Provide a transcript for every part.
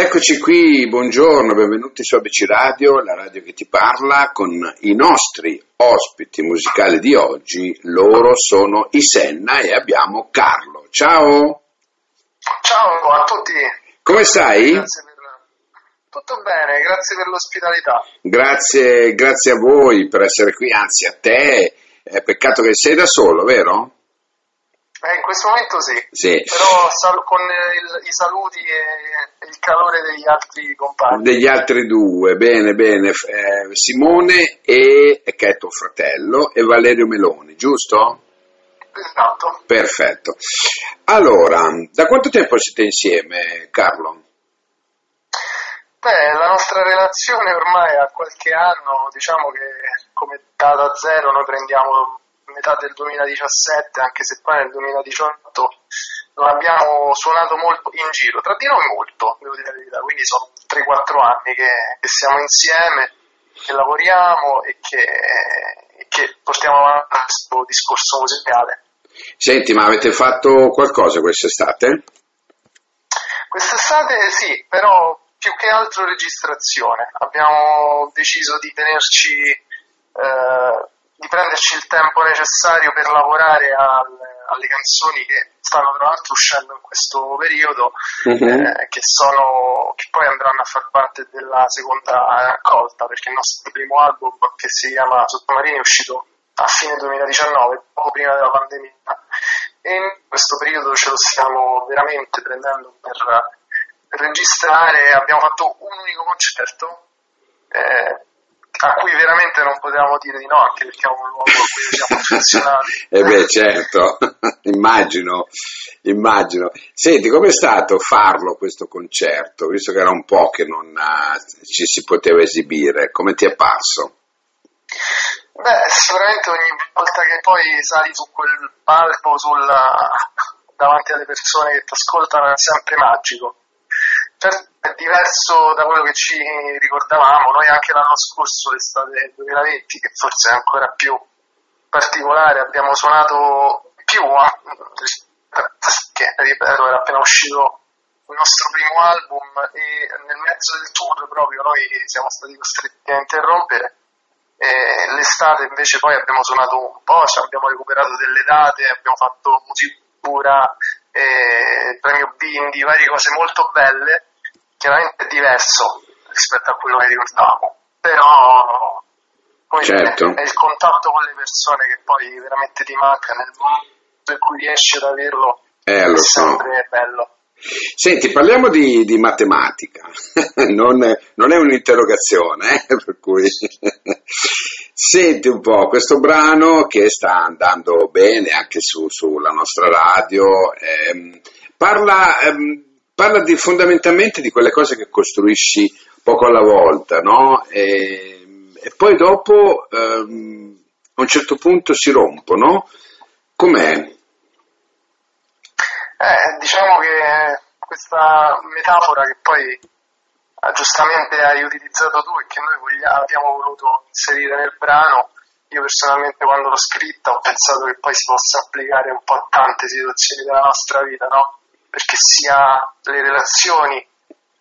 eccoci qui, buongiorno, benvenuti su ABC Radio, la radio che ti parla, con i nostri ospiti musicali di oggi. Loro sono i Senna e abbiamo Carlo. Ciao! Ciao a tutti! Come stai? Grazie per... Tutto bene, grazie per l'ospitalità. Grazie, grazie a voi per essere qui, anzi a te. È peccato che sei da solo, vero? Eh, in questo momento sì, Sì. però sal- con il- i saluti e il calore degli altri compagni. Degli altri due, bene, bene, eh, Simone e, che è tuo fratello, e Valerio Meloni, giusto? Esatto. Perfetto. Allora, da quanto tempo siete insieme, Carlo? Beh, la nostra relazione ormai ha qualche anno, diciamo che come data zero noi prendiamo metà del 2017, anche se poi nel 2018 non abbiamo suonato molto in giro, tra di noi molto, devo dire la verità, quindi sono 3-4 anni che, che siamo insieme, che lavoriamo e che, e che portiamo avanti questo discorso musicale. Senti, ma avete fatto qualcosa quest'estate? Quest'estate sì, però più che altro registrazione. Abbiamo deciso di tenerci, eh, di prenderci il tempo necessario per lavorare al- alle canzoni che stanno tra l'altro uscendo in questo periodo, Mhm. eh, che, sono, che poi andranno a far parte della seconda raccolta, perché il nostro primo album, che si chiama Sottomarini, è uscito a fine 2019, poco prima della pandemia. E in questo periodo ce lo stiamo veramente prendendo per, per registrare. Abbiamo fatto un unico concerto eh, a cui veramente non potevamo dire di no, anche perché è un luogo a cui siamo affezionati. Eh beh, certo, immagino, immagino. Senti, com'è stato farlo questo concerto, visto che era un po' che non ah, ci si poteva esibire, come ti è parso? Beh, sicuramente ogni volta che poi sali su quel palco sulla- davanti alle persone che ti ascoltano è sempre magico. Certo, è diverso da quello che ci ricordavamo, noi anche l'anno scorso, l'estate 2020, che forse è ancora più particolare, abbiamo suonato più, ripeto, era appena uscito il nostro primo album e nel mezzo del tour proprio noi siamo stati costretti a interrompere. E l'estate invece poi abbiamo suonato un po', ci abbiamo recuperato delle date, abbiamo fatto musica pura, eh, premio Bindi, varie cose molto belle, chiaramente è diverso rispetto a quello che ricordavamo, però poi Certo. è il contatto con le persone che poi veramente ti manca nel momento in cui riesci ad averlo, Eh, è lo so. sempre bello. Senti, parliamo di, di matematica, non, non è un'interrogazione, eh, per cui... Senti un po', questo brano che sta andando bene anche su- sulla nostra radio, ehm, parla, ehm, parla di- fondamentalmente di quelle cose che costruisci poco alla volta, no? E, e poi dopo ehm, a un certo punto si rompono. Com'è? Eh, diciamo che questa metafora che poi giustamente hai utilizzato tu e che noi voglia- abbiamo voluto inserire nel brano, io personalmente quando l'ho scritta ho pensato che poi si possa applicare un po' a tante situazioni della nostra vita, no? Perché sia le relazioni,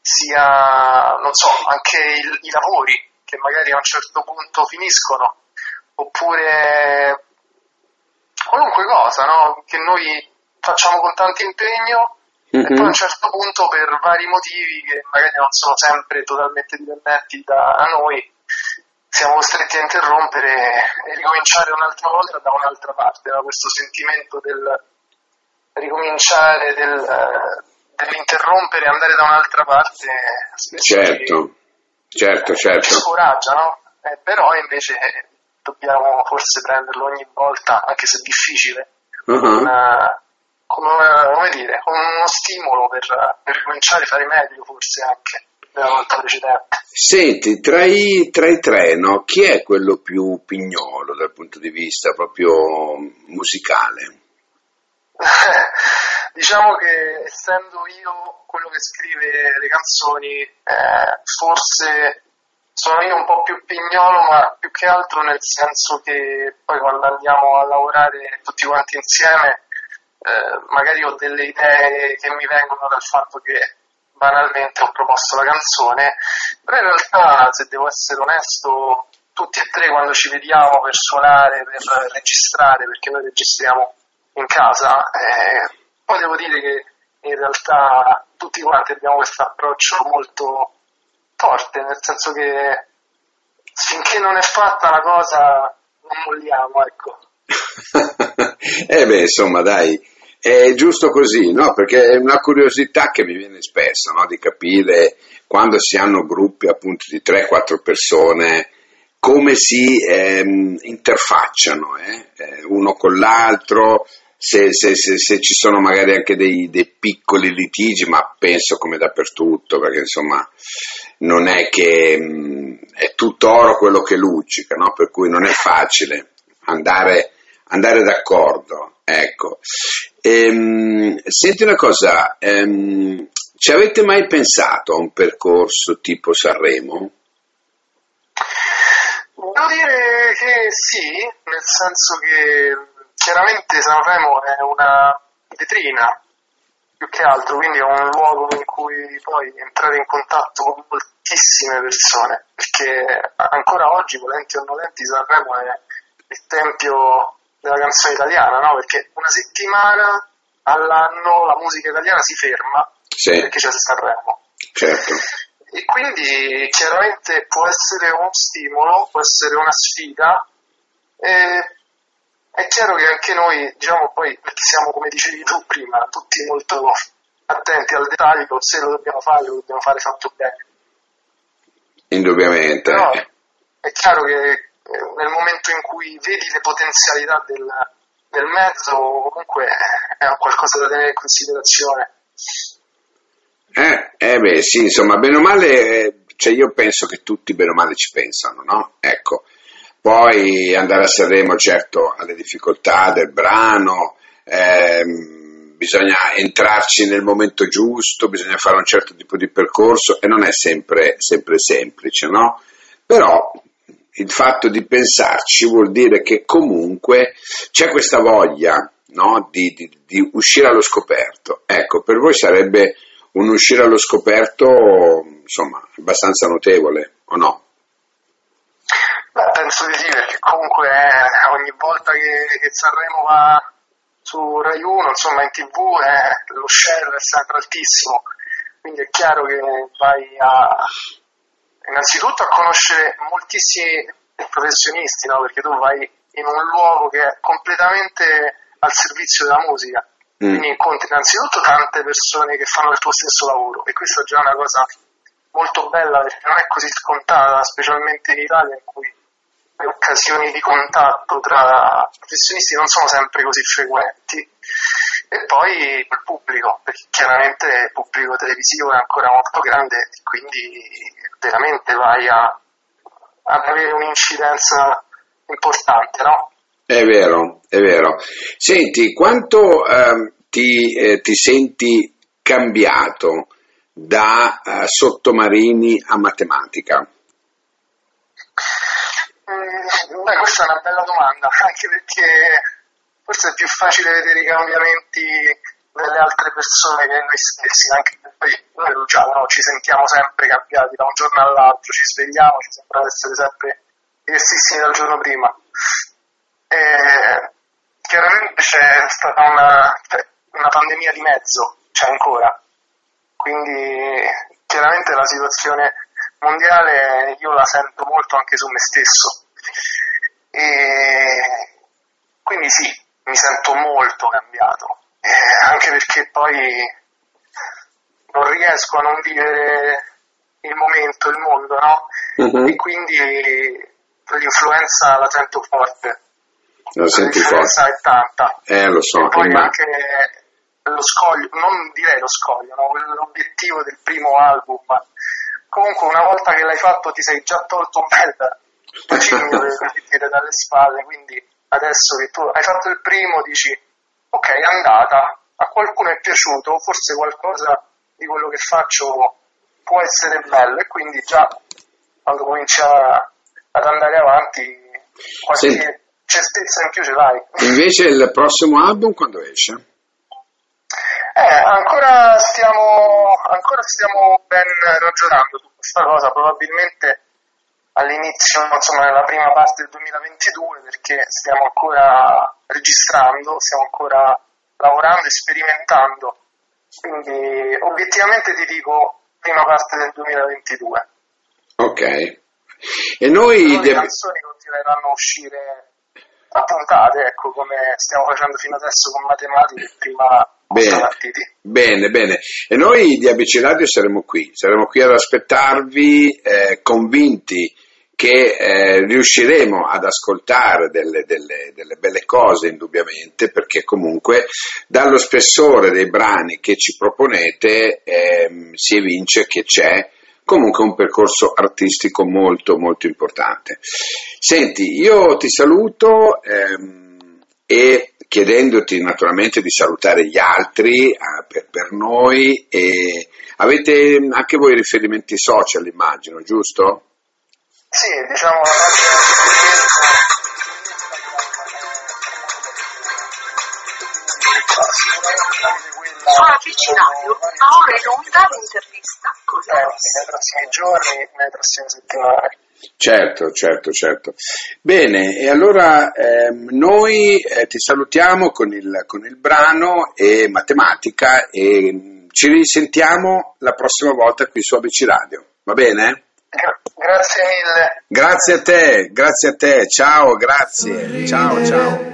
sia, non so, anche il- i lavori che magari a un certo punto finiscono, oppure qualunque cosa, no? Che noi facciamo con tanto impegno e Mhm. poi a un certo punto per vari motivi che magari non sono sempre totalmente dipendenti da noi siamo costretti a interrompere e ricominciare un'altra volta da un'altra parte, no? questo sentimento del ricominciare, del, eh, dell'interrompere e andare da un'altra parte spesso Certo, certo, ci, ci certo. scoraggia, no? Eh, però invece dobbiamo forse prenderlo ogni volta, anche se è difficile, Uh-huh. con, eh, come, dire, con uno stimolo per, per ricominciare a fare meglio forse anche della volta precedente. Senti, tra i, tra i tre, no, chi è quello più pignolo dal punto di vista proprio musicale? diciamo che essendo io quello che scrive le canzoni, eh, forse sono io un po' più pignolo, ma più che altro nel senso che poi quando andiamo a lavorare tutti quanti insieme, eh, magari ho delle idee che mi vengono dal fatto che banalmente ho proposto la canzone, però in realtà se devo essere onesto tutti e tre quando ci vediamo per suonare, per registrare, perché noi registriamo in casa, eh, poi devo dire che in realtà tutti quanti abbiamo questo approccio molto forte, nel senso che finché non è fatta la cosa non molliamo, ecco. eh beh, insomma, dai, è giusto così, no? Perché è una curiosità che mi viene spesso, no? Di capire quando si hanno gruppi appunto di 3-4 persone come si ehm, interfacciano eh? eh? uno con l'altro, se, se, se, se, ci sono magari anche dei, dei, piccoli litigi, ma penso come dappertutto, perché insomma non è che mh, mm, è tutto oro quello che luccica, no? per cui non è facile andare, andare d'accordo. Ecco. Ehm, senti una cosa, ehm, ci avete mai pensato a un percorso tipo Sanremo? Devo dire che sì, nel senso che chiaramente Sanremo è una vetrina più che altro, quindi è un luogo in cui puoi entrare in contatto con moltissime persone, perché ancora oggi, volenti o nolenti, Sanremo è il tempio della canzone italiana, no? Perché una settimana all'anno la musica italiana si ferma sì. perché c'è Sanremo. Certo. E quindi chiaramente può essere uno stimolo, può essere una sfida. E è chiaro che anche noi, diciamo poi, perché siamo come dicevi tu prima, tutti molto attenti al dettaglio, se lo dobbiamo fare, lo dobbiamo fare fatto bene. Indubbiamente. Però è chiaro che eh, nel momento in cui vedi le potenzialità del, del mezzo, comunque è qualcosa da tenere in considerazione. Eh, eh beh, sì, insomma, bene o male, eh, cioè io penso che tutti bene o male ci pensano, no? Ecco, poi andare a Sanremo, certo, alle difficoltà del brano, ehm, bisogna entrarci nel momento giusto, bisogna fare un certo tipo di percorso e non è sempre, sempre semplice, no? Però il fatto di pensarci vuol dire che comunque c'è questa voglia no? di, di, di uscire allo scoperto. Ecco, per voi sarebbe un uscire allo scoperto, insomma, abbastanza notevole, o no? Beh, penso di sì, perché comunque eh, ogni volta che, che Sanremo va su Rai 1, insomma in tv, eh, lo share è sempre altissimo, quindi è chiaro che vai a innanzitutto a conoscere moltissimi professionisti, no? perché tu vai in un luogo che è completamente al servizio della musica Mm. Quindi incontri innanzitutto tante persone che fanno il tuo stesso lavoro e questa è già una cosa molto bella perché non è così scontata, specialmente in Italia in cui le occasioni di contatto tra professionisti non sono sempre così frequenti. E poi il pubblico, perché chiaramente il pubblico televisivo è ancora molto grande e quindi veramente vai a, ad avere un'incidenza importante, no? È vero, è vero. Senti, quanto eh, ti, eh, ti, senti cambiato da eh, sottomarini a matematica? Mm, beh, questa è una bella domanda, anche perché forse è più facile vedere i cambiamenti delle altre persone che noi stessi, anche perché noi lo diciamo, no? ci sentiamo sempre cambiati da un giorno all'altro, ci svegliamo, ci sembra essere sempre diversissimi dal giorno prima. E chiaramente c'è stata una, cioè, una pandemia di mezzo, c'è ancora, quindi chiaramente la situazione mondiale io la sento molto anche su me stesso. E quindi sì, mi sento molto cambiato, eh, anche perché poi non riesco a non vivere il momento, il mondo, no? Uh-huh. E quindi l'influenza la sento forte. La senti forte? è tanta. Eh, lo so. E poi ma... anche lo scoglio, non direi lo scoglio, no? l'obiettivo del primo album. Comunque una volta che l'hai fatto ti sei già tolto un bel bacino dalle spalle, quindi adesso che tu hai fatto il primo dici ok è andata, a qualcuno è piaciuto, forse qualcosa di quello che faccio può essere bello e quindi già quando comincia ad andare avanti qualche sì. certezza in più ce l'hai. Invece il prossimo album quando esce? Eh, ancora stiamo, ancora stiamo ben ragionando su questa cosa, probabilmente all'inizio, insomma nella prima parte del 2022, perché stiamo ancora registrando, stiamo ancora lavorando e sperimentando. Quindi obiettivamente ti dico prima parte del 2022. Ok. E noi... Le canzoni continueranno a uscire a puntate, ecco, come stiamo facendo fino adesso con matematica prima Bene, bene, bene. E noi di ABC Radio saremo qui, saremo qui ad aspettarvi eh, convinti che eh, riusciremo ad ascoltare delle, delle, delle, belle cose indubbiamente perché comunque dallo spessore dei brani che ci proponete eh, si evince che c'è comunque un percorso artistico molto molto importante. Senti, io ti saluto ehm, e chiedendoti naturalmente di salutare gli altri eh, per, per, noi e avete anche voi riferimenti social immagino, giusto? Sì, diciamo la ABC Radio va ora in onda l'intervista con eh, nei prossimi giorni, nelle prossime settimane. Certo, certo, certo. Bene, e allora ehm, noi eh, ti salutiamo con il, con il, brano e matematica e mm, ci risentiamo la prossima volta qui su ABC Radio, va bene? grazie mille. Grazie a te, grazie a te, ciao, grazie, Sorridere ciao, ciao.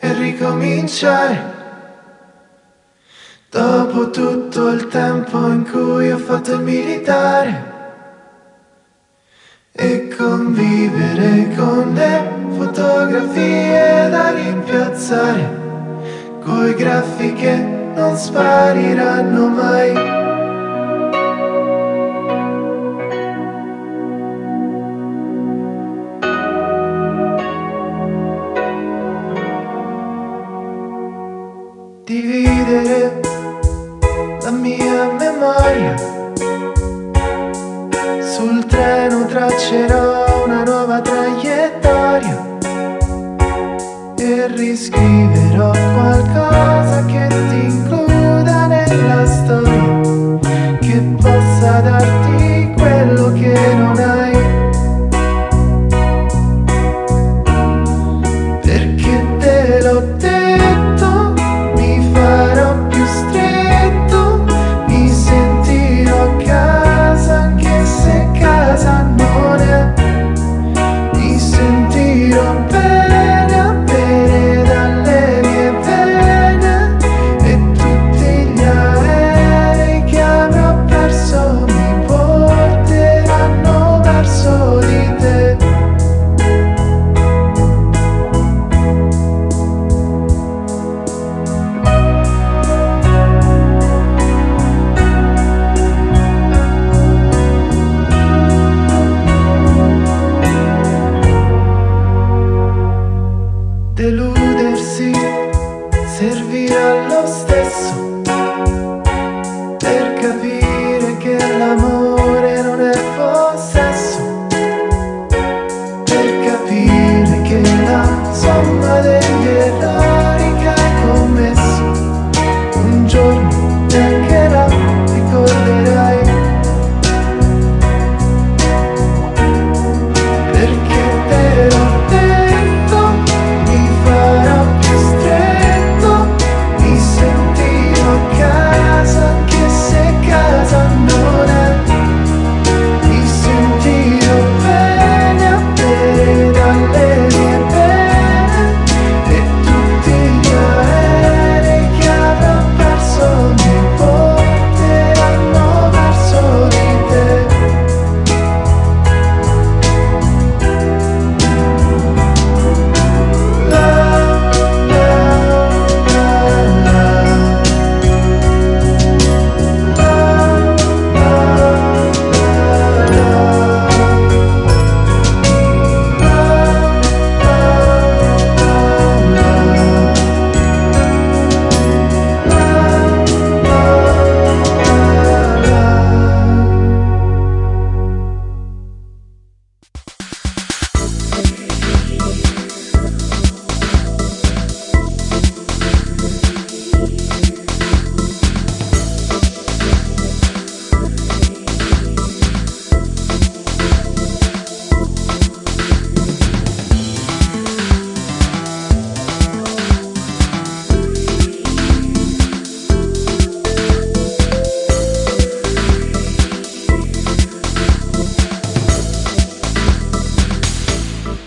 E ricominciare. Dopo tutto il tempo in cui ho fatto il militare e convivere con le fotografie da rimpiazzare, coi graffi che non spariranno mai.